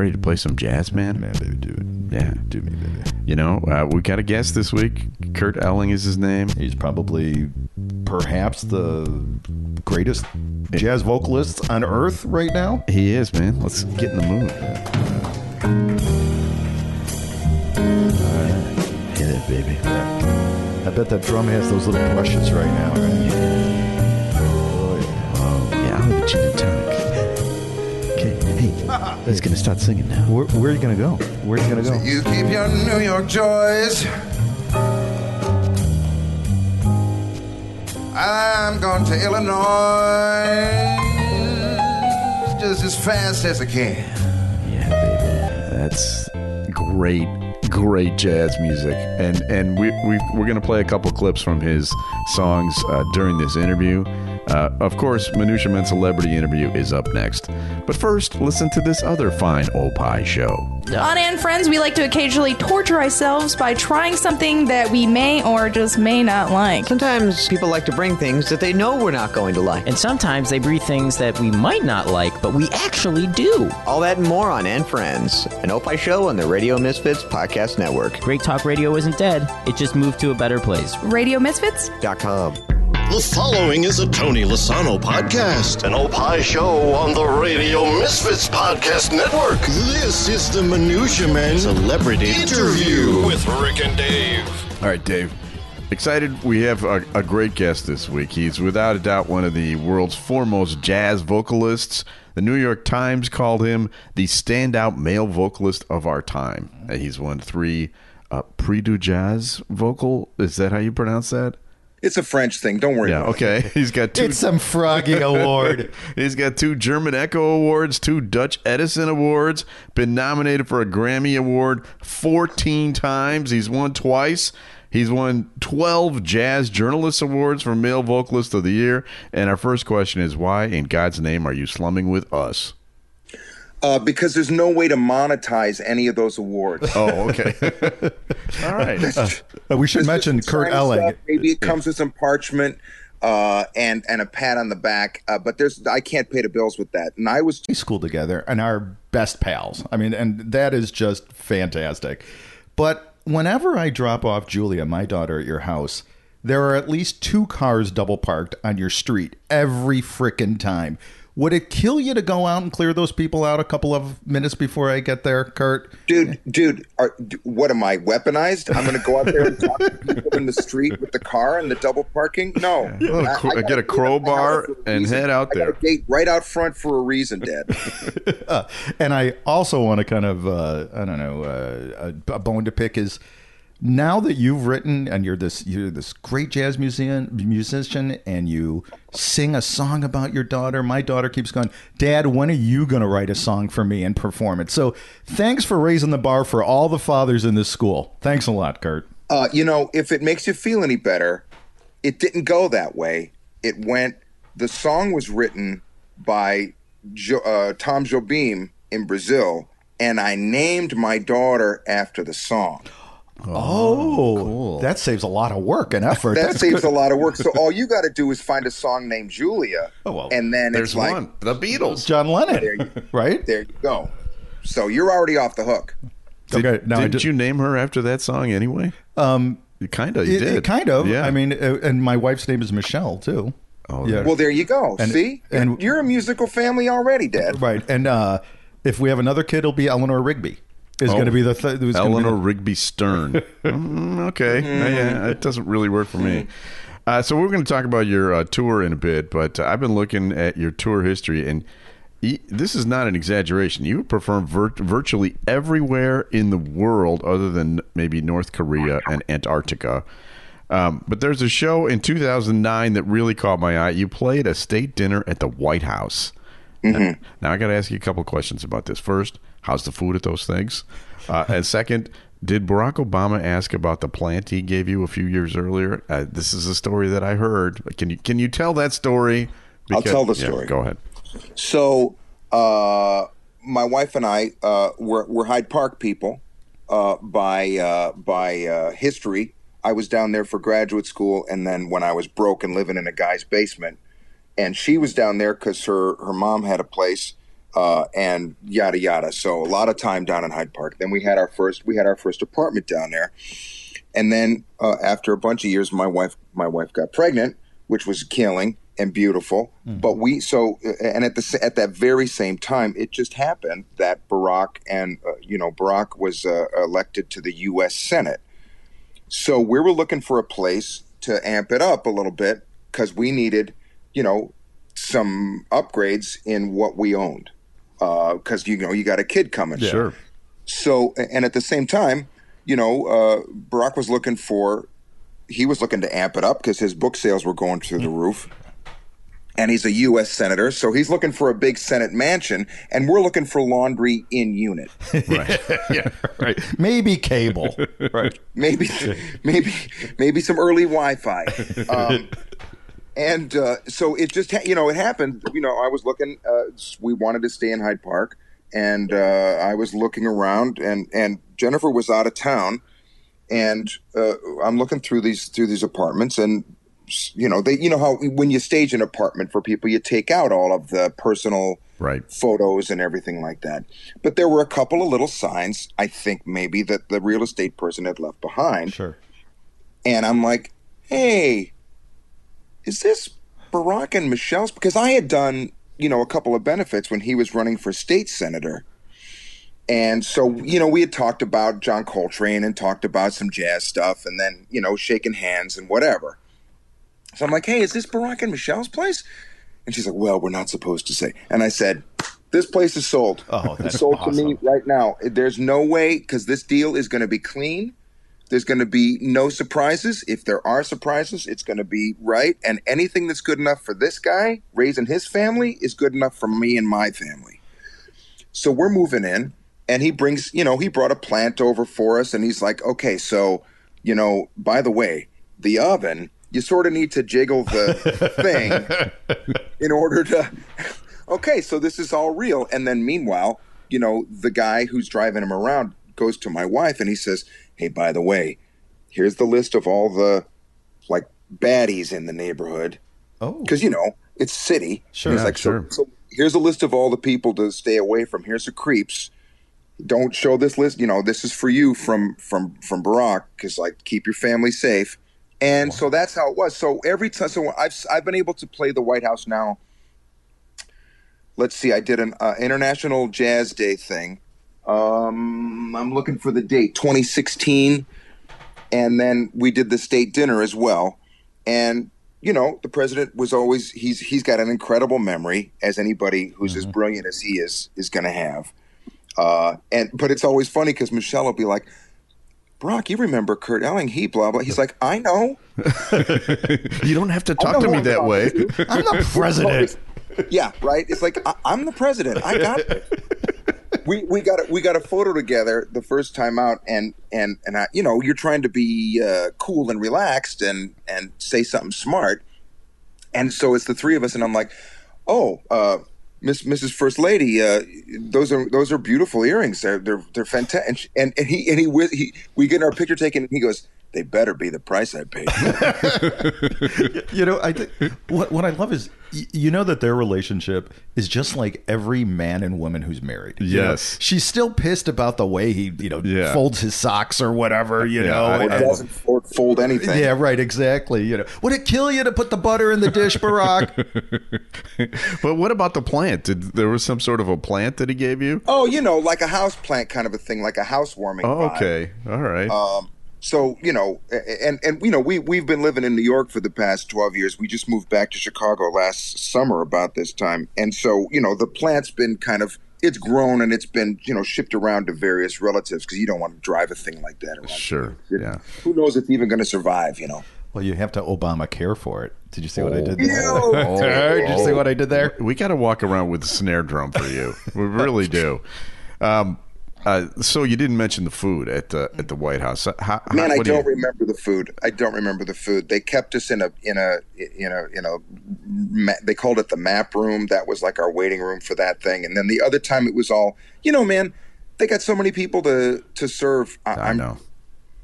ready to play some jazz, man? Man, baby, do it. Yeah. Do me, baby. You know, uh, we got a guest this week. Kurt Elling is his name. He's probably perhaps the greatest jazz vocalist on earth right now. He is, man. Let's get in the mood. Alright. Hit it, baby. I bet that drum has those little brushes right now. Right? Yeah, I'll have a gin and tonic. Okay, hey, he's gonna start singing now. Where, where are you gonna go? Where are you gonna go? You keep your New York joys. I'm going to Illinois just as fast as I can. Yeah, baby. That's great, great jazz music, and and we we we're gonna play a couple clips from his songs uh, during this interview. Uh, of course, Minutia Men Celebrity Interview is up next, but first, listen to this other fine Opie show. On and friends, we like to occasionally torture ourselves by trying something that we may or just may not like. Sometimes people like to bring things that they know we're not going to like. And sometimes they breathe things that we might not like, but we actually do. All that and more on And Friends, an Opie show on the Radio Misfits Podcast Network. Great Talk Radio isn't dead, it just moved to a better place. Radio Misfits? Dot com. The following is a Tony Lasano podcast, an Opie show on the Radio Misfits Podcast Network. This is the Minutia Men Celebrity Interview with Rick and Dave. All right, Dave. Excited we have a, a great guest this week. He's without a doubt one of the world's foremost jazz vocalists. The New York Times called him the standout male vocalist of our time. Uh, He's won three uh, Prix du Jazz vocal. Is that how you pronounce that? It's a French thing. Don't worry Yeah, about it. okay. He's got two. It's some froggy award. He's got two German Echo Awards, two Dutch Edison Awards, been nominated for a Grammy Award 14 times. He's won twice. He's won 12 Jazz Journalist Awards for Male Vocalist of the Year. And our first question is why, in God's name, are you slumming with us? Uh, because there's no way to monetize any of those awards. Oh, okay. All right. Uh, we should It's mention Kurt sign Elling. stuff. Maybe it comes with some parchment uh, and and a pat on the back. Uh, but there's I can't pay the bills with that. And I was high school together and our best pals. I mean, and that is just fantastic. But whenever I drop off Julia, my daughter, at your house, there are at least two cars double parked on your street every frickin' time. Would it kill you to go out and clear those people out a couple of minutes before I get there, Kurt? dude, dude. Are, what am I weaponized? I'm going to go out there and talk to people in the street with the car and the double parking? No, Well, I- I cro- get a clean up my crowbar house for a and head out there. a gate right out front for a reason, Dad. And I also want to kind of, uh, I don't know, uh, a, a bone to pick is now that you've written and you're this you're this great jazz musician musician and you sing a song about your daughter. My daughter keeps going, Dad, when are you going to write a song for me and perform it? So thanks for raising the bar for all the fathers in this school. Thanks a lot, Kurt. Uh, you know, if it makes you feel any better, it didn't go that way. It went. The song was written by jo, uh, Tom Jobim in Brazil, and I named my daughter after the song. Oh, that saves a lot of work and effort. That That's saves good. a lot of work. So all you got to do is find a song named Julia, Oh, well, and then There's it's like, one. The Beatles. John There Lennon, you- right? there you go. So you're already off the hook. Okay, now I Didn't just- you name her after that song anyway? Um, kind of. You It- did. it kind of. Yeah. I mean, uh, and my wife's name is Michelle too. Oh, yeah. Well, there you go. And- See, and- you're a musical family already, Dad. Right, and uh, if we have another kid, it'll be Eleanor Rigby. Is Oh, going to be the th- who's gonna be Eleanor the- Rigby Stern. Mm, okay, yeah, it doesn't really work for me. Uh, so we're going to talk about your uh, tour in a bit, but uh, I've been looking at your tour history, and y- this is not an exaggeration. You perform vir- virtually everywhere in the world, other than maybe North Korea and Antarctica. Um, but there's a show in 2009 that really caught my eye. You played a state dinner at the White House. Now I got to ask you a couple questions about this. First, how's the food at those things? Uh, and second, did Barack Obama ask about the plant he gave you a few years earlier? Uh, this is a story that I heard. Can you can you tell that story? I'll tell the yeah, story. go ahead. So, uh, my wife and I uh, were, were Hyde Park people uh, by uh, by uh, history. I was down there for graduate school, and then when I was broke and living in a guy's basement, and she was down there because her her mom had a place, uh, and yada yada. So a lot of time down in Hyde Park. Then we had our first we had our first apartment down there, and then uh, after a bunch of years, my wife my wife got pregnant, which was killing and beautiful. But we so and at the at that very same time, it just happened that Barack and uh, you know Barack was uh, elected to the U.S. Senate. So we were looking for a place to amp it up a little bit because we needed, you know, some upgrades in what we owned. Because you know you got a kid coming. Sure. So and at the same time, you know, uh, Barack was looking for, he was looking to amp it up because his book sales were going through the roof. And he's a U.S. senator, so he's looking for a big Senate mansion, and we're looking for laundry in unit. Right. yeah. Right. Maybe cable. right. maybe maybe maybe some early Wi-Fi. Um, and uh, so it just ha- you know it happened. You know, I was looking. Uh, we wanted to stay in Hyde Park, and uh, I was looking around, and and Jennifer was out of town, and uh, I'm looking through these through these apartments, and you know they you know how when you stage an apartment for people, you take out all of the personal Right. photos and everything like that. But there were a couple of little signs, I think maybe that the real estate person had left behind. Sure. And I'm like, hey, is this Barack and Michelle's? Because I had done, you know, a couple of benefits when he was running for state senator. And so, you know, we had talked about John Coltrane and talked about some jazz stuff and then, you know, shaking hands and whatever. So I'm like, hey, is this Barack and Michelle's place? And she's like, well, we're not supposed to say. And I said, this place is sold. Oh, it's that's sold to me right now. There's no way because this deal is going to be clean. There's going to be no surprises. If there are surprises, it's going to be right. And anything that's good enough for this guy raising his family is good enough for me and my family. So we're moving in, and he brings, you know, he brought a plant over for us, and he's like, okay, so, you know, by the way, the oven, you sort of need to jiggle the thing in order to. Okay, so this is all real. And then meanwhile, you know, the guy who's driving him around goes to my wife and he says, Hey, by the way, here's the list of all the like baddies in the neighborhood. Oh. Because, you know, it's city. Sure. Yeah, like, sure. So, so here's a list of all the people to stay away from. Here's the creeps. Don't show this list. You know, this is for you from from from Barack because like keep your family safe. And so that's how it was. So every time, so I've I've been able to play the White House now. Let's see, I did an uh, International Jazz Day thing. Um, I'm looking for the date, 2016, and then we did the state dinner as well. And you know, the president was always he's he's got an incredible memory, as anybody who's as brilliant as he is is going to have. Uh, and but it's always funny because Michelle will be like, "Brock, you remember Kurt Elling? He blah blah." He's like, "I know." You don't have to talk to me I'm that way. I'm the president. yeah, right. It's like I, I'm the president. I got it. We we got a, we got a photo together the first time out, and and and I, you know, you're trying to be uh, cool and relaxed and and say something smart, and so it's the three of us, and I'm like, oh. uh Miss Mrs. First Lady, uh, those are those are beautiful earrings. They're they're they're fantastic. And, and he and he, he we get our picture taken, and he goes, "They better be the price I paid." You know, I think what what I love is you know that their relationship is just like every man and woman who's married. You know, Yes. she's still pissed about the way he you know Yeah. folds his socks or whatever. You Yeah, know, I- and- doesn't fold, fold anything. yeah, right, exactly. You know, would it kill you to put the butter in the dish, Barack? but what about the plant? Did there was some sort of a plant that he gave you? Oh, you know, like a house plant kind of a thing, like a housewarming. Oh, vibe. okay, all right. Um, so you know, and and you know, we we've been living in New York for the past twelve years. We just moved back to Chicago last summer about this time, and so you know, the plant's been kind of it's grown and it's been you know shipped around to various relatives because you don't want to drive a thing like that around. sure. It- Yeah. Who knows if it's even going to survive? You know. well, you have to Obama care for it. Did you see what I did Ew. there? Oh, Did you see what I did there? We got to walk around with a snare drum for you. we really do. Um, uh, so you didn't mention the food at the at the White House. How, how- Man, I do don't you- remember the food. I don't remember the food. They kept us in a in a in a in a they called it the map room. That was like our waiting room for that thing. And then the other time it was all, you know, man, they got so many people to to serve. I, I know.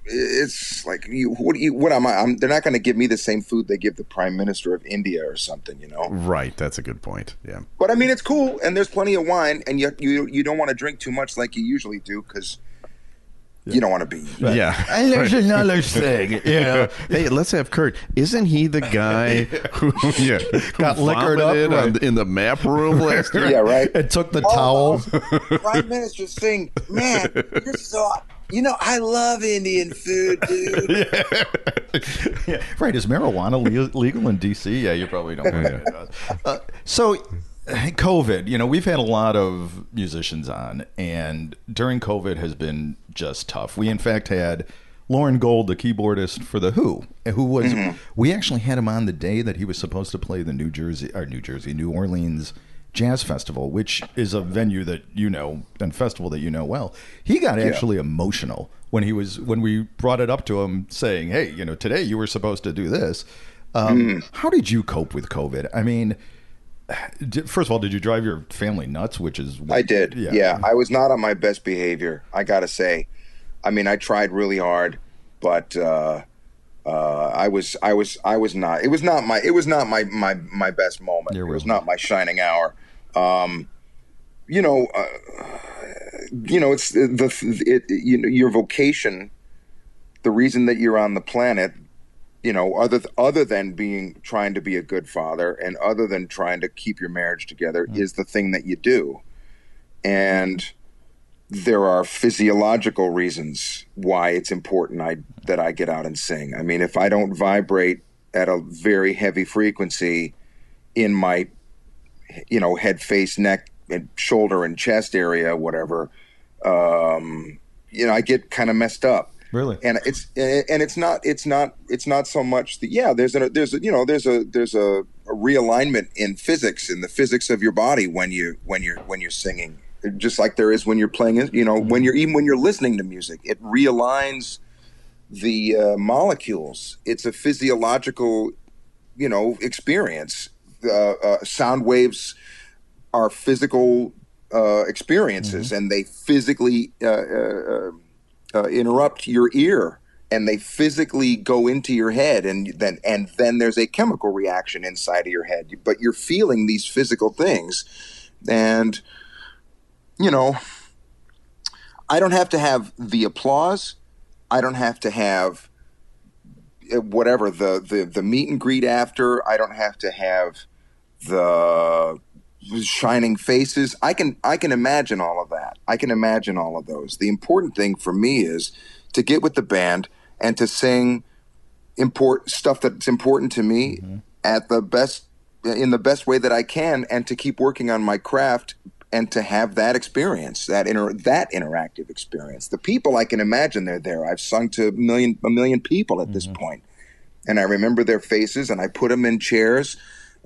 It's like you what you what am I I'm, they're not going to give me the same food they give the prime minister of India or something you know Right. That's a good point. Yeah. but I mean it's cool and there's plenty of wine and you you you don't want to drink too much like you usually do cuz you don't want to be Yeah. And there's another thing, you know. Hey, let's have Kurt. Isn't he the guy who, yeah, who Got liquored up, vomited on- in the map room last year? yeah right And took the Oh, towel. prime minister saying man you're so you know I love Indian food dude yeah. Right. Is marijuana le- legal in D.C.? Yeah, you probably don't. know. Uh, so, COVID, you know, we've had a lot of musicians on, and during COVID has been just tough. We, in fact, had Loren Gold, the keyboardist for The Who, who was, we actually had him on the day that he was supposed to play the New Jersey, or New Jersey, New Orleans Jazz Festival, which is a venue that you know and festival that you know well. He got actually emotional when he was when we brought it up to him, saying, "Hey, you know, today you were supposed to do this." Um, How did you cope with COVID? I mean, first of all, did you drive your family nuts? Which is I did. Yeah. I was not on my best behavior. I got to say. I mean, I tried really hard, but uh, uh, I was, I was, I was not. It was not my. It was not my my my best moment. You're it was not my shining hour. Um, you know, uh, you know, it's the it, you know your vocation, the reason that you're on the planet. You know, other other than being trying to be a good father, and other than trying to keep your marriage together, is the thing that you do. And there are physiological reasons why it's important I, that I get out and sing. I mean, if I don't vibrate at a very heavy frequency in my, you know, head, face, neck, and shoulder and chest area, whatever, um, you know, I get kind of messed up Really? and it's and it's not it's not it's not so much the yeah there's a there's a you know there's a there's a, a realignment in physics in the physics of your body when you when you're when you're singing. Just like there is when you're playing it you know when you're even when you're listening to music it realigns the uh, molecules. It's a physiological you know experience. Uh, uh, sound waves are physical uh, experiences and they physically uh, interrupt your ear and they physically go into your head and then and then there's a chemical reaction inside of your head but you're feeling these physical things. And you know i don't have to have the applause. I don't have to have uh, whatever the the, the meet and greet after. I don't have to have the shining faces. I can i can imagine all of that. I can imagine all of those. The important thing for me is to get with the band and to sing import stuff that's important to me mm-hmm. at the best in the best way that i can and to keep working on my craft and to have that experience that inter that interactive experience. The people i can imagine they're there. I've sung to a million a million people at this mm-hmm. point. And I remember their faces and I put them in chairs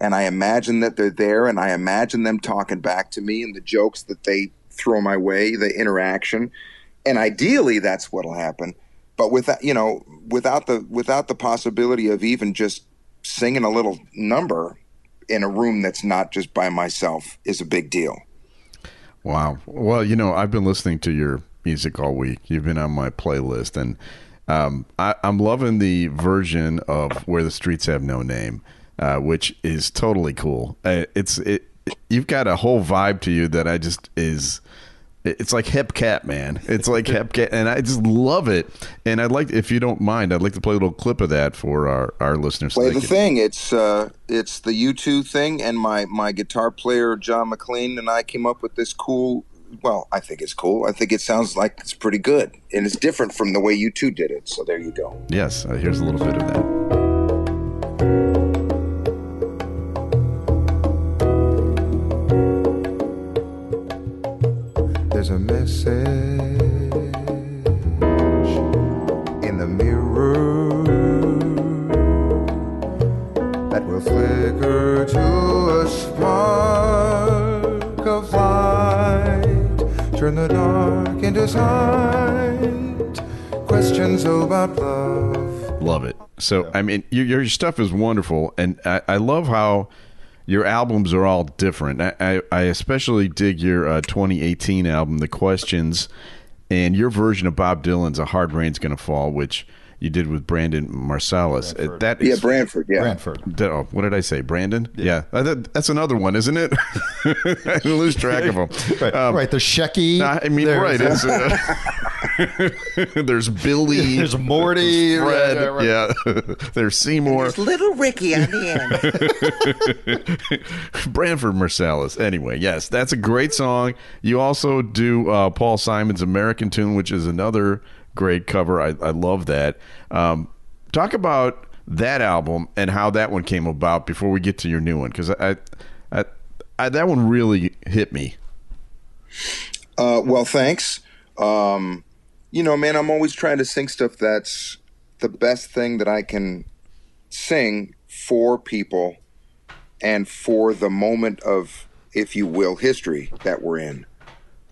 and I imagine that they're there and I imagine them talking back to me and the jokes that they throw my way, the interaction. And ideally that's what'll happen. But without you know, without the without the possibility of even just singing a little number in a room that's not just by myself is a big deal. Wow. Well, you know, I've been listening to your music all week. You've been on my playlist, and um, I, I'm loving the version of "Where the Streets Have No Name," uh, which is totally cool. Uh, it's it, You've got a whole vibe to you that I just is. It's like hip cat, man. It's like hip cat, and I just love it. And I'd like, if you don't mind, I'd like to play a little clip of that for our, our listeners. Play the thing. It's uh, it's the U two thing, and my my guitar player John McLean and I came up with this cool. Well, I think it's cool. I think it sounds like it's pretty good, and it's different from the way you two did it. So there you go. Yes, uh, here's a little bit of that. There's a message in the mirror that will flicker to a spark of light. Turn the dark into sight. Questions about love. Love it. So, I mean, your, your stuff is wonderful, and I, I love how your albums are all different. I, I, I especially dig your uh, 2018 album, The Questions. and your version of Bob Dylan's "A Hard Rain's Gonna Fall," which you did with Brandon Marsalis. Uh, That Yeah, is Branford. Yeah. Branford. Oh, what did I say? Brandon? Yeah, Uh, that- that's another one, isn't it? I lose track of them. Right, right. There's Shecky. I mean, there's, right? It's, there's Billy. There's Morty. Fred. right, right, Yeah, there's Seymour. There's little Ricky on the end. Branford Marsalis. Anyway, yes, that's a great song. You also do uh, Paul Simon's American Tune, which is another great cover. I, I love that. Um, talk about that album and how that one came about before we get to your new one, because I, I, I, that one really hit me. Uh, well, thanks. Um, you know, man, I'm always trying to sing stuff that's the best thing that I can sing for people and for the moment of, if you will, history that we're in.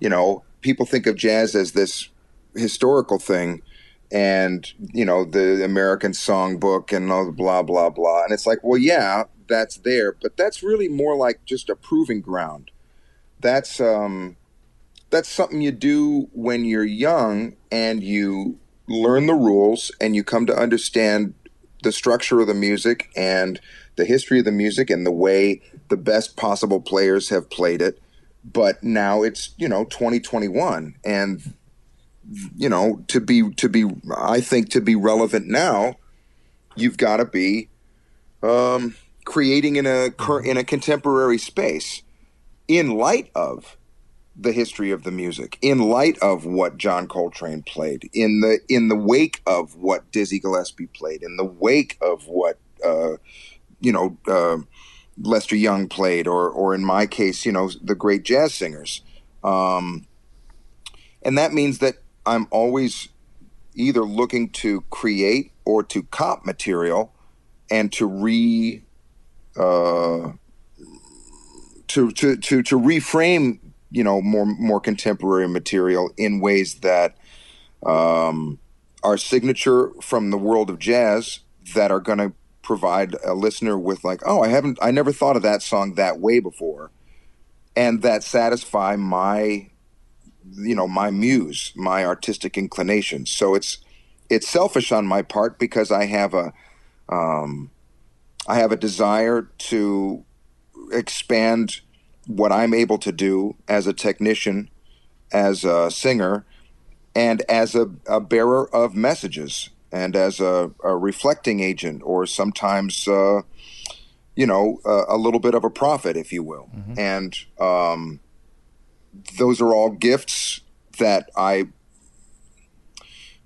You know, people think of jazz as this historical thing and, you know, the American songbook and all the blah, blah, blah. And it's like, well, yeah, that's there, but that's really more like just a proving ground. That's, um, that's something you do when you're young and you learn the rules and you come to understand the structure of the music and the history of the music and the way the best possible players have played it. But now it's you know 2021 and you know to be to be i think to be relevant now you've got to be um, creating in a in a contemporary space in light of the history of the music in light of what John Coltrane played in the in the wake of what Dizzy Gillespie played in the wake of what uh, you know uh, Lester Young played or or in my case you know the great jazz singers. Um, and that means that I'm always either looking to create or to cop material and to re uh, to, to to to reframe you know more more contemporary material in ways that um, are signature from the world of jazz that are going to provide a listener with like oh I haven't I never thought of that song that way before. And that satisfy my you know my muse my artistic inclinations so it's it's selfish on my part because I have a um, I have a desire to expand what I'm able to do as a technician, as a singer, and as a, a bearer of messages, and as a, a reflecting agent, or sometimes, uh, you know, a, a little bit of a prophet, if you will. And um, those are all gifts that I.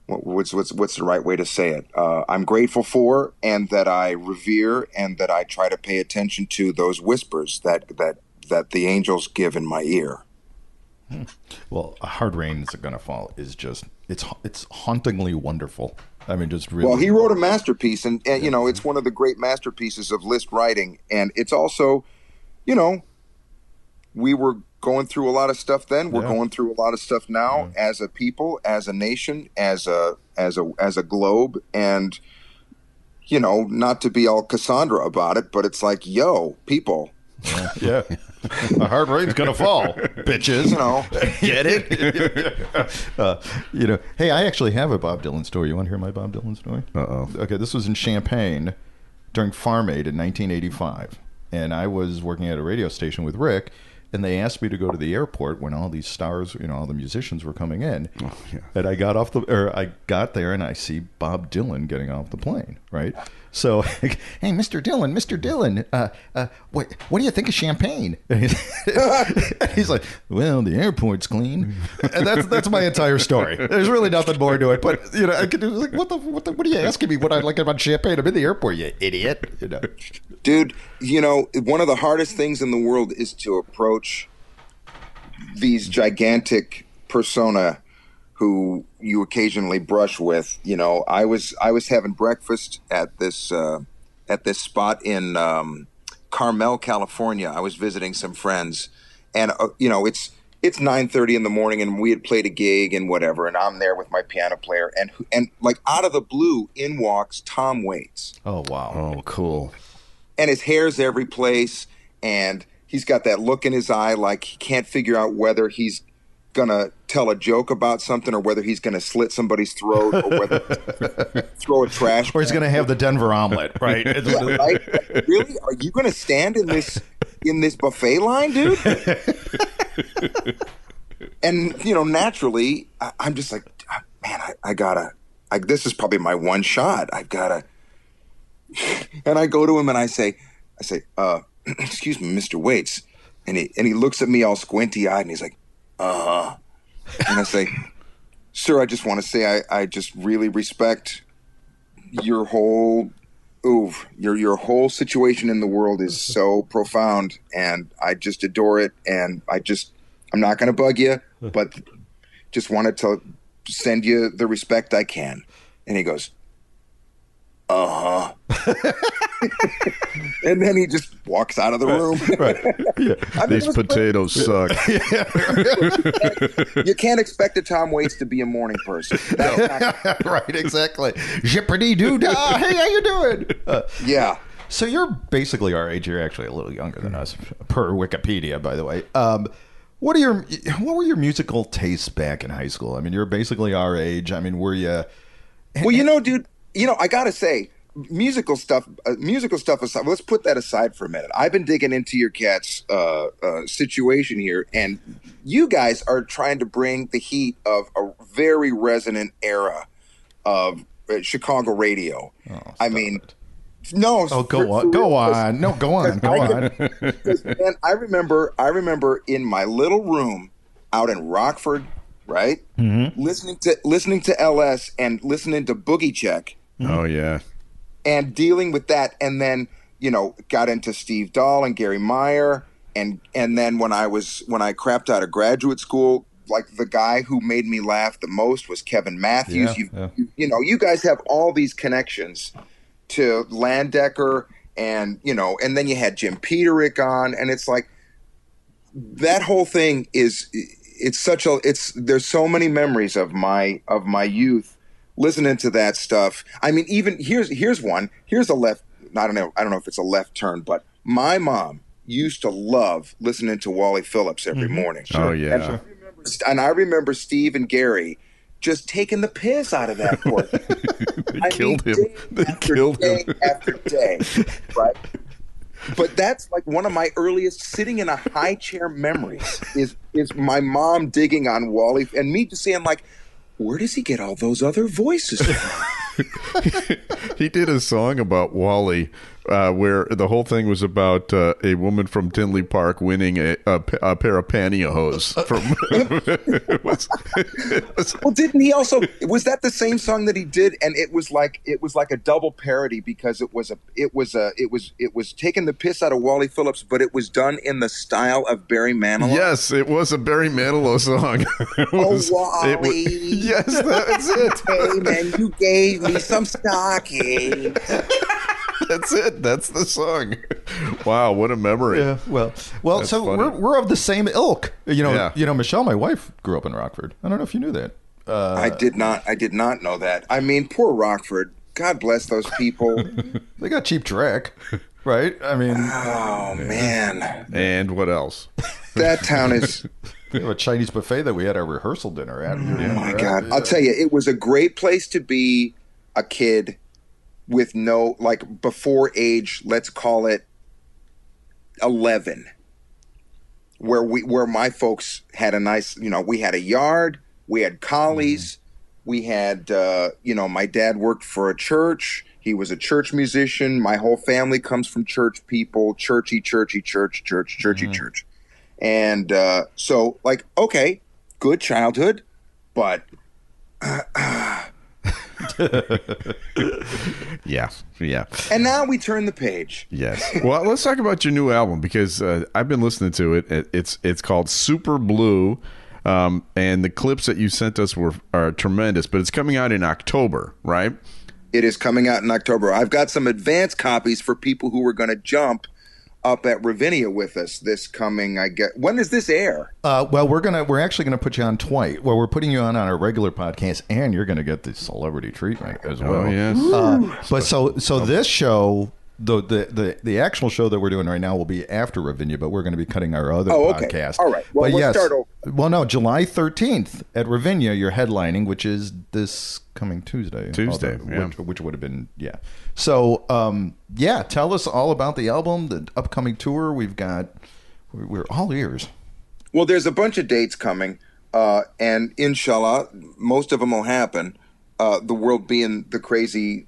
What's what's what's the right way to say it? Uh, I'm grateful for, and that I revere, and that I try to pay attention to those whispers that that that the angels give in my ear. Hmm. Well, a hard rain is gonna fall is just it's it's hauntingly wonderful. I mean, just really. Well, he wrote a masterpiece, and, and you know, it's one of the great masterpieces of list writing, and it's also, you know, we were going through a lot of stuff then. We're Yeah. going through a lot of stuff now as a people, as a nation, as a as a as a globe, and you know, not to be all Cassandra about it, but it's like, yo, people, yeah, a hard rain's gonna fall, bitches. you know, Get it? uh, you know, hey, I actually have a Bob Dylan story. You want to hear my Bob Dylan story? Uh oh. Okay, this was in Champagne during Farm Aid in 1985, and I was working at a radio station with Rick, and they asked me to go to the airport when all these stars, you know, all the musicians were coming in, yeah. and I got off the, or I got there and I see Bob Dylan getting off the plane, right? So, hey, Mr. Dylan, Mr. Dylan, uh, uh, what, what do you think of champagne? He's like, well, the airport's clean, and that's that's my entire story. There's really nothing more to it, but you know, I could do like, what the, what the, what are you asking me? What I like about champagne? I'm in the airport, you idiot. You know, dude you know one of the hardest things in the world is to approach these gigantic persona who you occasionally brush with you know i was i was having breakfast at this uh, at this spot in um, carmel california. I was visiting some friends and uh, you know it's it's 9:30 in the morning and we had played a gig and whatever and I'm there with my piano player and and like out of the blue in walks Tom Waits. Oh wow, Oh, cool. and his hair's every place and he's got that look in his eye like he can't figure out whether he's gonna tell a joke about something or whether he's to slit somebody's throat or whether throw a trash Or he's to have the Denver omelet, right? Yeah, right? Really? Are you to stand in this in this buffet line, dude? and you know, naturally, I, I'm just like, "Ah, man, I, I gotta. I, this is probably my one shot. I've gotta. And I go to him and I say, I say, uh, excuse me, Mister Waits, and he and he looks at me all squinty eyed and he's like, uh huh, and I say, sir, I just want to say I, I just really respect your whole ooh, your your whole situation in the world is so profound and I just adore it and I just I'm not to bug you but just wanted to send you the respect I can. And he goes uh-huh and then he just walks out of the room I mean, These it was great. potatoes suck. you can't expect a Tom Waits to be a morning person not- right, exactly. Jeopardy doo dah. Hey, how you doing? Uh, yeah so you're basically our age. You're actually a little younger than us, per Wikipedia, by the way. Um, what are your what were your musical tastes back in high school? I mean, you're basically our age. I mean, were you? Well, you know, dude, you know, I gotta say, musical stuff, uh, musical stuff aside. Let's put that aside for a minute. I've been digging into your cat's uh, uh, situation here, and you guys are trying to bring the heat of a very resonant era of uh, Chicago radio. I mean, no. Oh, go for- for on, go real, on. No, go on, go I on. Man, I remember, I remember in my little room out in Rockford, right, Mm-hmm. listening to listening to LS and listening to Boogie Check Mm-hmm. Oh yeah. and dealing with that, and then you know got into Steve Dahl and Garry Meier, and and then when I was when I crapped out of graduate school. Like the guy who made me laugh the most was Kevin Matthews. Yeah, you, yeah. you, you know, you guys have all these connections to Landecker and you know, and then you had Jim Peterick on, and it's like that whole thing is it's such a it's there's so many memories of my of my youth listening to that stuff. I mean, even here's here's one. Here's a left. I don't know. I don't know if it's a left turn, but my mom used to love listening to Wally Phillips every mm-hmm. morning. Oh yeah. And I remember Steve and Gary just taking the piss out of that thing. They I killed mean, him. They after killed day him. after day, right? But that's like one of my earliest sitting in a high chair memories is is my mom digging on Wally and me just saying like, where does he get all those other voices from? He did a song about Wally, uh, where the whole thing was about uh, a woman from Tinley Park winning a, a, a pair of pantyhose from. it was, it was- well, didn't he also? Was that the same song that he did? And it was like it was like a double parody because it was a it was a it was it was taking the piss out of Wally Phillips, but it was done in the style of Barry Manilow. yes, it was a Barry Manilow song. Oh, was- it wa- Wally. yes, that's it. Hey man, you gave me some stockings. That's it. That's the song. Wow, what a memory. Yeah, well, well. That's so funny. we're we're of the same ilk. You know, Yeah. you know. Michelle, my wife, grew up in Rockford. I don't know if you knew that. Uh, I did not. I did not know that. I mean, poor Rockford. God bless those people. they got Cheap Trick, right? I mean, Oh man, And what else? that town is. we have a Chinese buffet that we had our rehearsal dinner at. Oh my God, I'll tell you, it was a great place to be a kid with no like before age. Let's call it eleven, where we where my folks had a nice. You know, we had a yard. We had collies. We had, uh, you know, my dad worked for a church. He was a church musician. My whole family comes from church people, churchy, churchy, church, church, churchy, church. And uh, so, like, okay, good childhood, but Yeah, yeah, and now we turn the page. yes. Well, let's talk about your new album because uh, I've been listening to it. It- It's it's called Super Blue, um, and the clips that you sent us were are tremendous. But it's coming out in October, right? It is coming out in October. I've got some advance copies for people who are going to jump up at Ravinia with us this coming. I get when does this air? Uh, well, we're gonna we're actually gonna put you on twice. Well, we're putting you on on our regular podcast, and you're gonna get the celebrity treatment as well. Oh yes. Uh, but so so this show the, the the the actual show that we're doing right now will be after Ravinia, but we're going to be cutting our other Oh, okay. podcast. All right. Well, but we'll yes, start over. well, no, July thirteenth at Ravinia, you're headlining, which is this coming Tuesday. Tuesday, although- yeah. which, which would have been yeah. So, um, yeah, tell us all about the album, the upcoming tour. We've got we're we're all ears. Well, there's a bunch of dates coming, uh, and inshallah, most of them will happen. Uh, the world being the crazy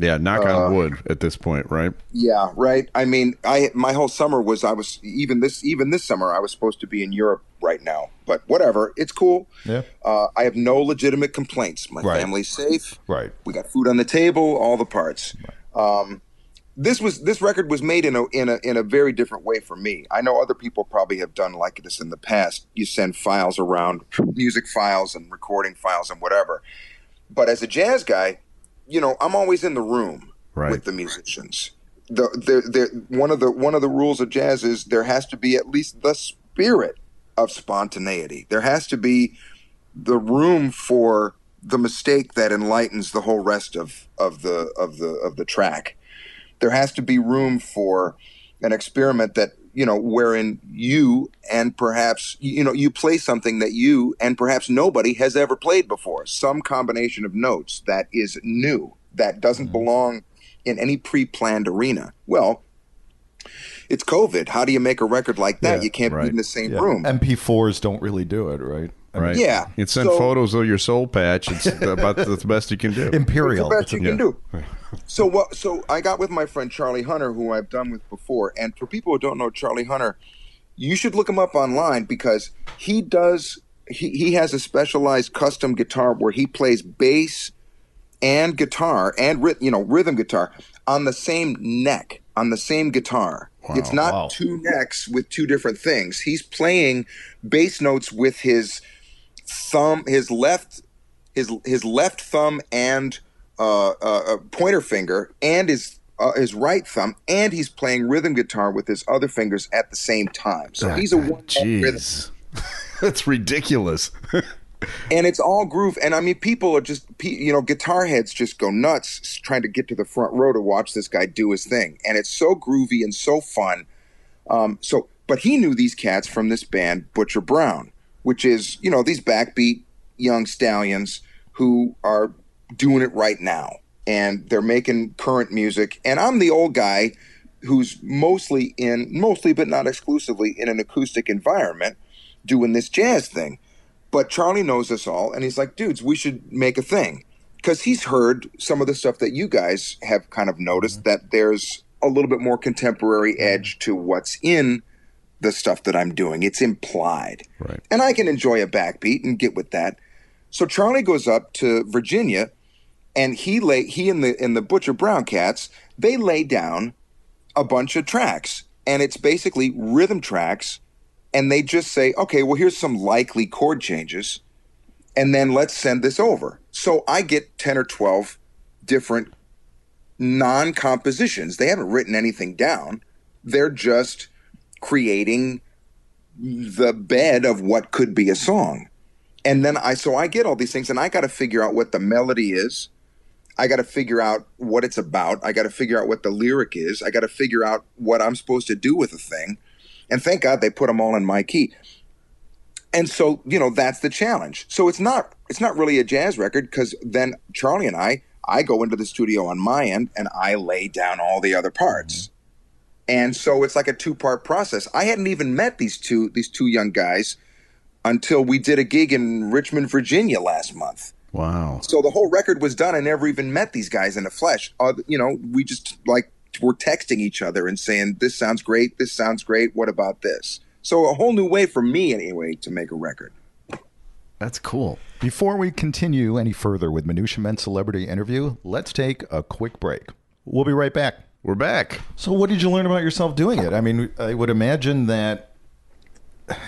Yeah, knock Uh, on wood at this point, right? Yeah, right. I mean, I my whole summer was I was even this even this summer I was supposed to be in Europe right now, but whatever, it's cool. Yeah. Uh, I have no legitimate complaints. My Right. family's safe. Right. We got food on the table, all the parts. Um, this was this record was made in a in a in a very different way for me. I know other people probably have done like this in the past. You send files around, music files and recording files and whatever. But as a jazz guy, you know, I'm always in the room Right. with the musicians. The, the, the, one of the one of the rules of jazz is there has to be at least the spirit of spontaneity. There has to be the room for the mistake that enlightens the whole rest of, of the of the of the track. There has to be room for an experiment that you know wherein you and perhaps you know you play something that you and perhaps nobody has ever played before some combination of notes that is new that doesn't mm-hmm. belong in any pre-planned arena well it's covid how do you make a record like that Yeah, you can't right. be in the same Yeah. room MP4s don't really do it, right? Right. Yeah. You send So- photos of your soul patch. It's about the best you can do. Imperial. It's the best you yeah. can do. So what? So I got with my friend Charlie Hunter, who I've done with before. And for people who don't know Charlie Hunter, you should look him up online because he does. He he has a specialized custom guitar where he plays bass and guitar and you know rhythm guitar on the same neck on the same guitar. it's not wow. two necks with two different things. He's playing bass notes with his thumb, his left, his his left thumb and uh, uh, uh, pointer finger, and his uh, his right thumb, and he's playing rhythm guitar with his other fingers at the same time. So he's a one rhythm Jeez. That's ridiculous. and it's all groove. And I mean, people are just, you know, guitar heads just go nuts trying to get to the front row to watch this guy do his thing. And it's so groovy and so fun. Um, so, but he knew these cats from this band, Butcher Brown, which is, you know, these backbeat young stallions who are doing it right now. And they're making current music. And I'm the old guy who's mostly in, mostly but not exclusively in an acoustic environment doing this jazz thing. But Charlie knows us all, and he's like, dudes, we should make a thing. Because he's heard some of the stuff that you guys have kind of noticed mm-hmm. that there's a little bit more contemporary mm-hmm. edge to what's in the stuff that I'm doing. It's implied. Right. And I can enjoy a backbeat and get with that. So Charlie goes up to Virginia and he lay he and the and the Butcher Brown cats, they lay down a bunch of tracks. And it's basically rhythm tracks and they just say, okay, well, here's some likely chord changes, and then let's send this over. So I get 10 or 12 different non compositions. They haven't written anything down, they're just creating the bed of what could be a song. And then I, so I get all these things, and I got to figure out what the melody is. I got to figure out what it's about. I got to figure out what the lyric is. I got to figure out what I'm supposed to do with the thing. And thank God they put them all in my key. And so, you know, that's the challenge. So it's not it's not really a jazz record because then Charlie and I, I go into the studio on my end and I lay down all the other parts. Mm-hmm. And so it's like a two part process. I hadn't even met these two these two young guys until we did a gig in Richmond, Virginia last month. Wow. So the whole record was done. I never even met these guys in the flesh. Uh, you know, we just like were texting each other and saying, "This sounds great. This sounds great. What about this?" So a whole new way for me, anyway, to make a record. That's cool. Before we continue any further with Minutia Men Celebrity Interview, let's take a quick break. We'll be right back. We're back. So, what did you learn about yourself doing it? I mean, I would imagine that,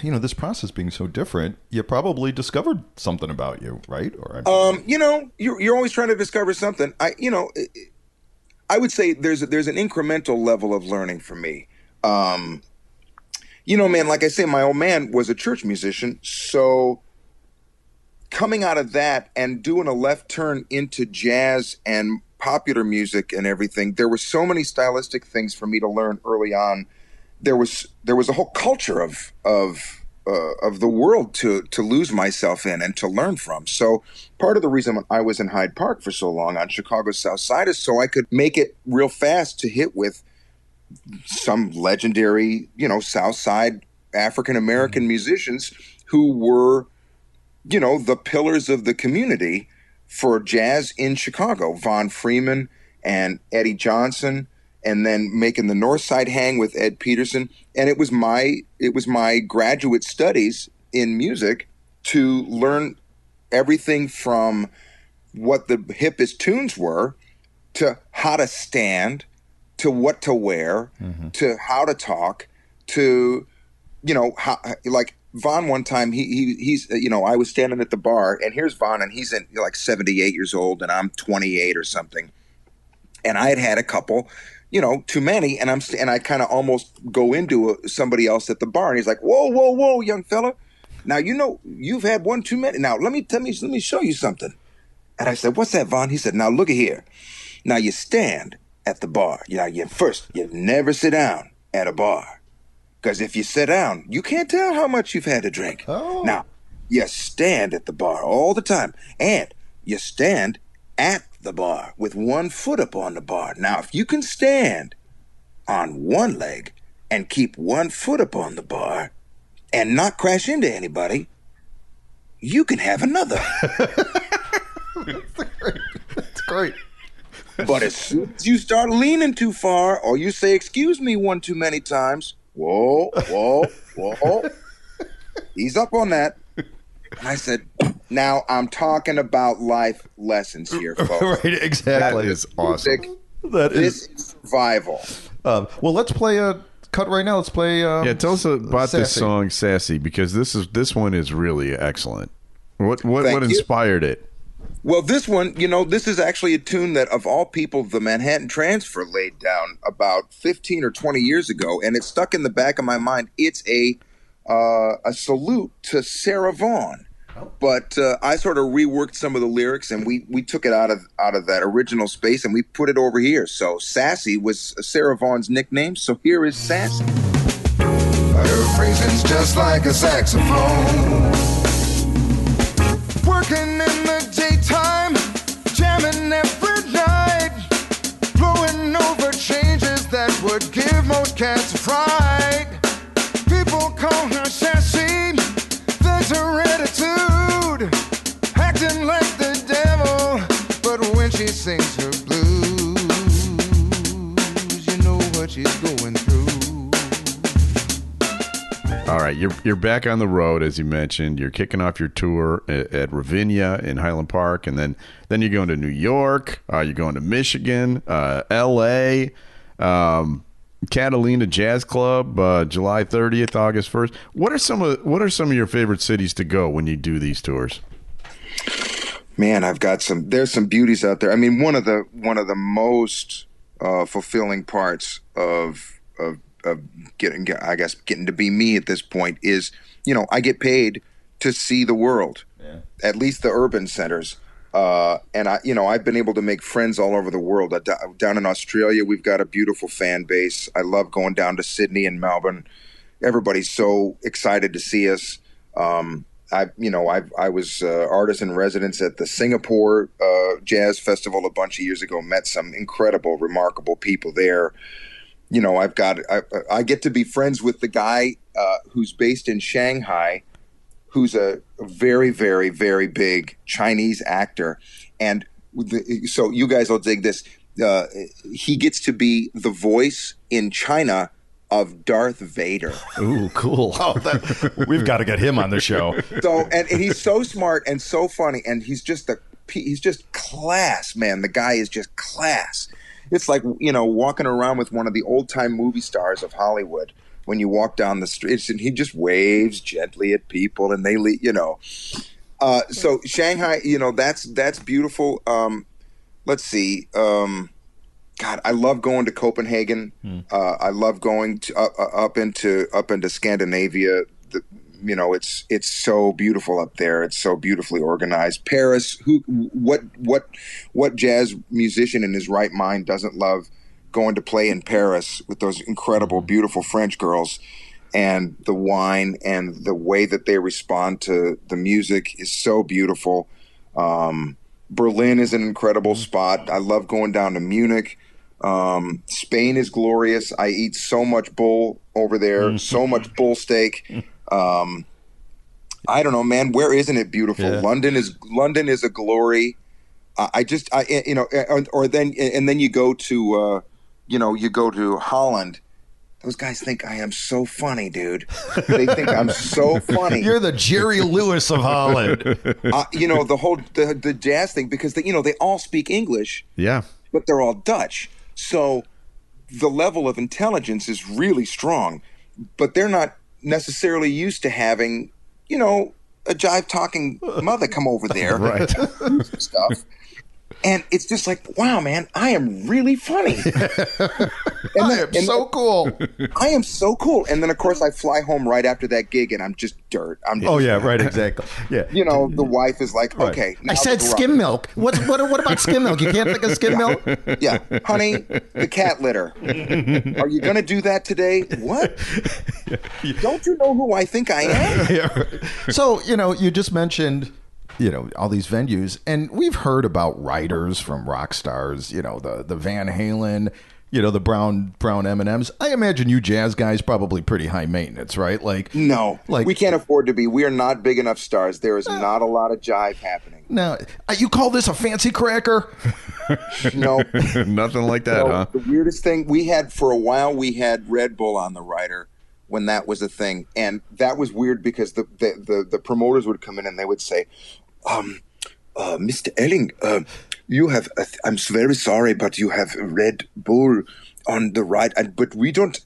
you know, this process being so different, you probably discovered something about you, right? Or Um, you know, you're you're always trying to discover something. I, you know, I would say there's a, there's an incremental level of learning for me. Um, you know, man, like I say, my old man was a church musician, so coming out of that and doing a left turn into jazz and popular music and everything, there were so many stylistic things for me to learn early on. There was there was a whole culture of of uh, of the world to to lose myself in and to learn from. So part of the reason I was in Hyde Park for so long on Chicago's South Side is so I could make it real fast to hit with some legendary, you know, South Side African American musicians who were, you know, the pillars of the community for jazz in Chicago. Von Freeman and Eddie Johnson, and then making the North Side hang with Ed Petersen. And it was my it was my graduate studies in music to learn everything from what the hippest tunes were to how to stand to what to wear mm-hmm. to how to talk to you know how like Von one time he, he he's you know I was standing at the bar and here's Von and he's in like 78 years old and I'm 28 or something and I had had a couple you know too many and I'm and I kind of almost go into a, somebody else at the bar and he's like whoa whoa whoa young fella. Now you know you've had one too many. Now let me tell me let me show you something. And I said what's that Von he said now look at here. Now you stand at the bar. You know you first you never sit down at a bar. Because if you sit down, you can't tell how much you've had to drink. Oh. Now, you stand at the bar all the time, and you stand at the bar with one foot upon the bar. Now, if you can stand on one leg and keep one foot upon the bar and not crash into anybody, you can have another. It's great. but as soon as you start leaning too far or you say, excuse me, one too many times, whoa, whoa, whoa, he's up on that. And I said, now I'm talking about life lessons here, folks. right, exactly. That is awesome. Music, That this is. is survival. Um, well, let's play a cut right now. Let's play. Um, Yeah, tell us about this song "Sassy" because this is this one is really excellent. What what Thank what you. inspired it? Well, this one, you know, this is actually a tune that, of all people, the Manhattan Transfer laid down about 15 or 20 years ago, and it stuck in the back of my mind. It's a uh, a salute to Sarah Vaughan. But uh, I sort of reworked some of the lyrics, and we, we took it out of out of that original space, and we put it over here. So Sassy was Sarah Vaughan's nickname. So here is Sassy. Her phrasing's just like a saxophone. Working in the daytime, jamming every night, blowing over changes that would give most cats a fright. People call her sassy, there's her you're you're back on the road as you mentioned. You're kicking off your tour at, at Ravinia in Highland Park, and then then you're going to New York. Uh, you're going to Michigan, uh, L.A., um, Catalina Jazz Club, uh, July 30th, August 1st. What are some of what are some of your favorite cities to go when you do these tours? man i've got some there's some beauties out there i mean one of the one of the most uh, fulfilling parts of of of getting i guess getting to be me at this point is you know i get paid to see the world at least the urban centers uh, and I, you know, I've been able to make friends all over the world. Uh, down in Australia, we've got a beautiful fan base. I love going down to Sydney and Melbourne. Everybody's so excited to see us. Um, I, you know, I I was uh, artist in residence at the Singapore uh, Jazz Festival a bunch of years ago. Met some incredible, remarkable people there. You know, I've got I, I get to be friends with the guy uh, who's based in Shanghai, who's a very, very, very big Chinese actor, and the, so you guys will dig this. Uh, he gets to be the voice in China of Darth Vader. Ooh, cool. Oh, that, we've got to get him on the show. so and, and he's so smart and so funny and he's just the he's just class man the guy is just class it's like you know walking around with one of the old time movie stars of hollywood when you walk down the streets and he just waves gently at people and they leave you know uh, so shanghai you know that's that's beautiful um, let's see um, God, I love going to Copenhagen. Uh, I love going to, uh, uh, up into up into Scandinavia. The you know, it's it's so beautiful up there. It's so beautifully organized. Paris, who what what what jazz musician in his right mind doesn't love going to play in Paris with those incredible, beautiful French girls? And the wine and the way that they respond to the music is so beautiful. Um, Berlin is an incredible spot. I love going down to Munich. Um, Spain is glorious. I eat so much bull over there, so much bull steak. Um, I don't know, man. Where isn't it beautiful? Yeah. London is London is a glory. Uh, I just, I you know, or, or then and then you go to, uh, you know, you go to Holland. Those guys think I am so funny, dude. They think I'm so funny You're the Jerry Lewis of Holland. uh, you know the whole the, the jazz thing because they, you know they all speak English, Yeah. but they're all Dutch. So the level of intelligence is really strong, but they're not necessarily used to having, you know, a jive talking mother come over there Right. stuff. And it's just like, wow, man, I am really funny. And I then- am and so cool. I am so cool. And then of course I fly home right after that gig, and I'm just dirt. I'm oh, just, Oh yeah, right, exactly. Yeah. You know, the wife is like, Right. okay. I said skim milk. What, what what about skim milk? You can't think of skim milk? Yeah, honey, the cat litter. Are you going to do that today? What? Don't you know who I think I am? Yeah. So, you know, you just mentioned, you know, all these venues, and we've heard about writers from rock stars, you know, the the Van Halen, you know, the Brown Brown M&Ms. I imagine you jazz guys probably pretty high maintenance, right? Like No, Like- we can't afford to be. We are not big enough stars. There is not a lot of jive happening. now, uh, you call this a fancy cracker? No. Nothing like that, So, huh? The weirdest thing we had for a while, we had Red Bull on the rider when that was a thing, and that was weird because the the the, the promoters would come in and they would say, um, uh, "Mr. Elling, uh, you have uh, I'm very sorry, but you have Red Bull on the right, and but we don't."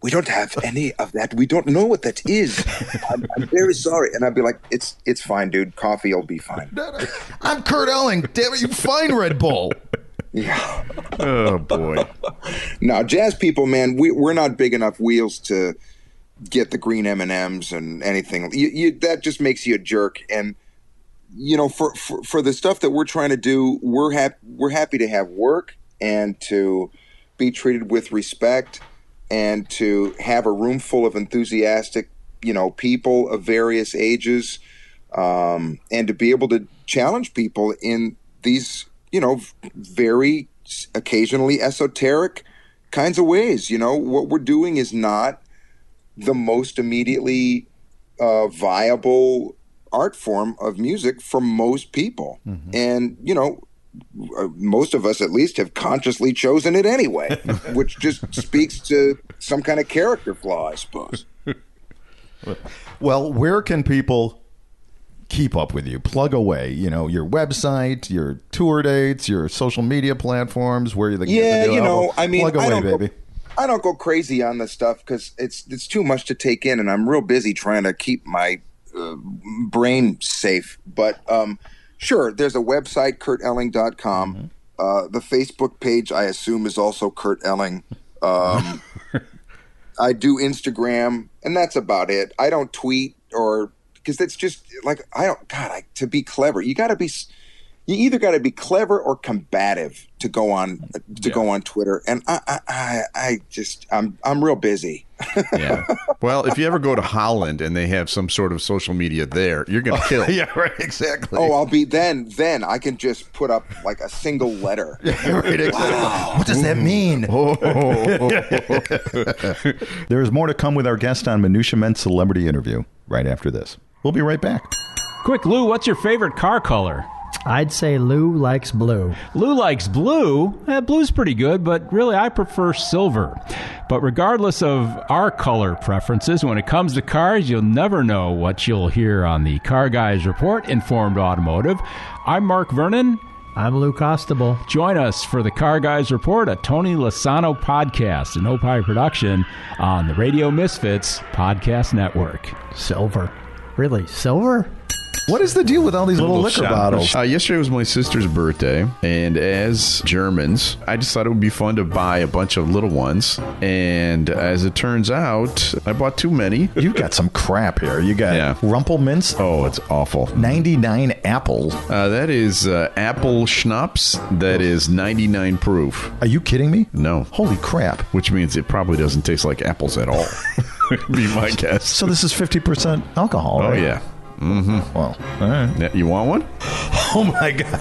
We don't have any of that. We don't know what that is. I'm, I'm very sorry, and I'd be like, "It's it's fine, dude. Coffee will be fine." I'm Kurt Elling. Damn it, you find Red Bull. Yeah. Oh boy. Now, jazz people, man, we, we're not big enough wheels to get the green M and M's and anything. You, you, that just makes you a jerk. And you know, for, for for the stuff that we're trying to do, we're happy we're happy to have work and to be treated with respect and to have a room full of enthusiastic, you know, people of various ages, um, and to be able to challenge people in these, you know, very occasionally esoteric kinds of ways. You know, what we're doing is not the most immediately uh, viable art form of music for most people, and you know. uh, Most of us, at least, have consciously chosen it anyway, which just speaks to some kind of character flaw, I suppose. Well, where can people keep up with you? Plug away, you know, your website, your tour dates, your social media platforms, where you the Yeah, the you know. I mean, plug away, go- baby. I don't go crazy on this stuff because it's it's too much to take in, and I'm real busy trying to keep my uh, brain safe. But um, sure, there's a website, kurtelling.com. Uh, the Facebook page, I assume, is also Kurt Elling. Um, I do Instagram, and that's about it. I don't tweet or because that's just like I don't. God, I, to be clever, you got to be. s- You either got to be clever or combative to go on to go on Twitter, and I, I, I, I just I'm I'm real busy. Yeah. Well, if you ever go to Holland and they have some sort of social media there, you're gonna kill. yeah, right, exactly. Oh, I'll be then. Then I can just put up like a single letter. Right, exactly. What does that mean? Oh. There's more to come with our guest on Minutia Men's celebrity interview right after this. We'll be right back. Quick, Lou, what's your favorite car color? I'd say Lou likes blue. Lou likes blue. Eh, blue's pretty good, but really I prefer silver. But regardless of our color preferences, when it comes to cars, you'll never know what you'll hear on the Car Guys Report Informed Automotive. I'm Mark Vernon. I'm Lou Costable. Join us for the Car Guys Report, a Tony Lasano podcast, an Opie production on the Radio Misfits Podcast Network. Silver. Really? Silver? What is the deal with all these little, liquor shot. bottles? Uh, yesterday was my sister's birthday, and as Germans, I just thought it would be fun to buy a bunch of little ones. And as it turns out, I bought too many. You got some crap here. You got Yeah. Rumple Minze, Oh, it's awful. 99 apple. Uh, that is uh, apple schnapps. That is 99 proof. Are you kidding me? No. Holy crap. Which means it probably doesn't taste like apples at all. be my guess. So this is 50% alcohol. Oh, right? Mm-hmm. yeah. Well, all right. You want one? Oh my god.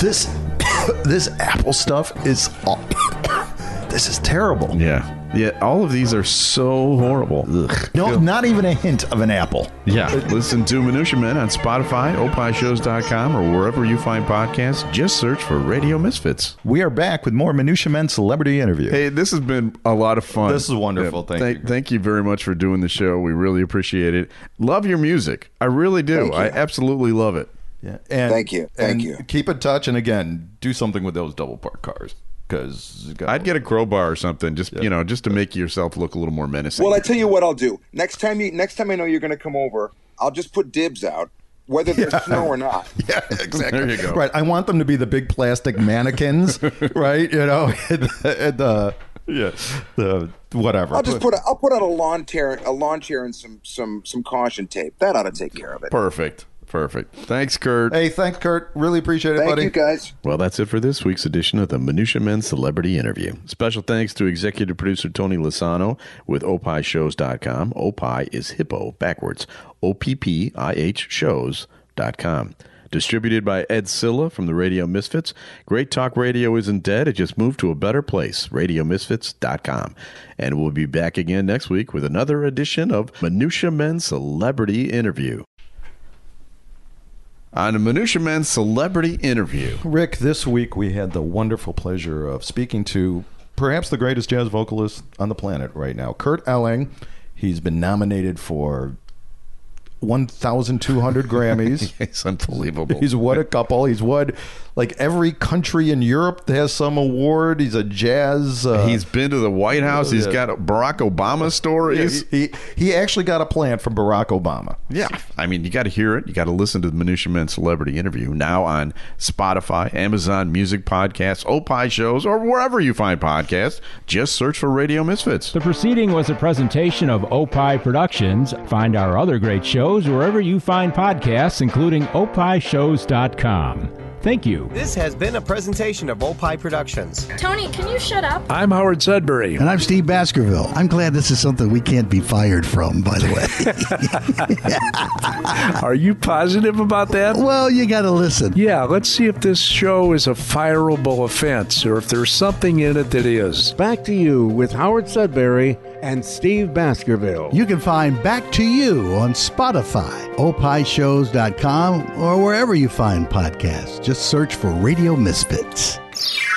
This this apple stuff is aw- This is terrible. Yeah. Yeah, all of these are so horrible. Ugh. No, not even a hint of an apple. Yeah. Uh, listen to Minutia Men on Spotify, opishows.com, or wherever you find podcasts. Just search for Radio Misfits. We are back with more Minutia Men celebrity interview. Hey, this has been a lot of fun. This is wonderful. Thank thank, you. Thank you very much for doing the show. We really appreciate it. Love your music. I really do. I absolutely love it. Yeah. And, Thank you. Thank and you. Keep in touch and again, do something with those double park cars cuz I'd get a crowbar or something, just you know, just to make yourself look a little more menacing. Well, I tell you what I'll do. Next time you next time I know you're going to come over, I'll just put dibs out, whether there's snow or not. Yeah, exactly. There you go. Right. I want them to be the big plastic mannequins, right? You know, and the, and the yeah, the whatever. I'll just put a, I'll put out a lawn chair, a lawn chair, and some some some caution tape. That ought to take care of it. Perfect. Perfect. Thanks, Kurt. Hey, thanks, Kurt. Really appreciate it, Thank buddy. you, guys. Well, that's it for this week's edition of the Minutia Men Celebrity Interview. Special thanks to executive producer Tony Lasano with opishows.com. Opie is hippo backwards. O-P-P-I-H shows.com. Distributed by Ed Cilla from the Radio Misfits. Great Talk Radio isn't dead. It just moved to a better place. RadioMisfits.com. And we'll be back again next week with another edition of Minutia Men Celebrity Interview. On a Minutia Man Celebrity Interview. Rick, this week we had the wonderful pleasure of speaking to perhaps the greatest jazz vocalist on the planet right now, Kurt Elling. He's been nominated for 1,200 Grammys. It's unbelievable. He's won a couple. He's won like every country in Europe that has some award. He's a jazz. Uh, He's been to the White House. He's Yeah. got Barack Obama stories. he, he actually got a plant from Barack Obama. Yeah. I mean, you got to hear it. You got to listen to the Minutia Men Celebrity Interview now on Spotify, Amazon Music Podcasts, Opie shows, or wherever you find podcasts. Just search for Radio Misfits. The proceeding was a presentation of Opie Productions. Find our other great shows wherever you find podcasts, including opishows.com. Thank you. This has been a presentation of Opie Productions. Tony, can you shut up? I'm Howard Sudbury. And I'm Steve Baskerville. I'm glad this is something we can't be fired from, by the way. Are you positive about that? well, you got to listen. Yeah, let's see if this show is a fireable offense or if there's something in it that is. Back to you with Howard Sudbury and Steve Baskerville. You can find Back to You on Spotify, opishows.com, or wherever you find podcasts. Just search for Radio Misfits.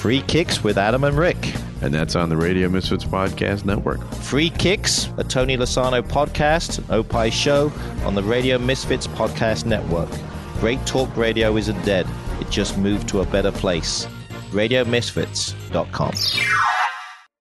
Free Kicks with Adam and Rick. And that's on the Radio Misfits Podcast Network. Free Kicks, a Tony Lasano podcast, an Opie show on the Radio Misfits Podcast Network. Great Talk Radio isn't dead. It just moved to a better place. RadioMisfits.com.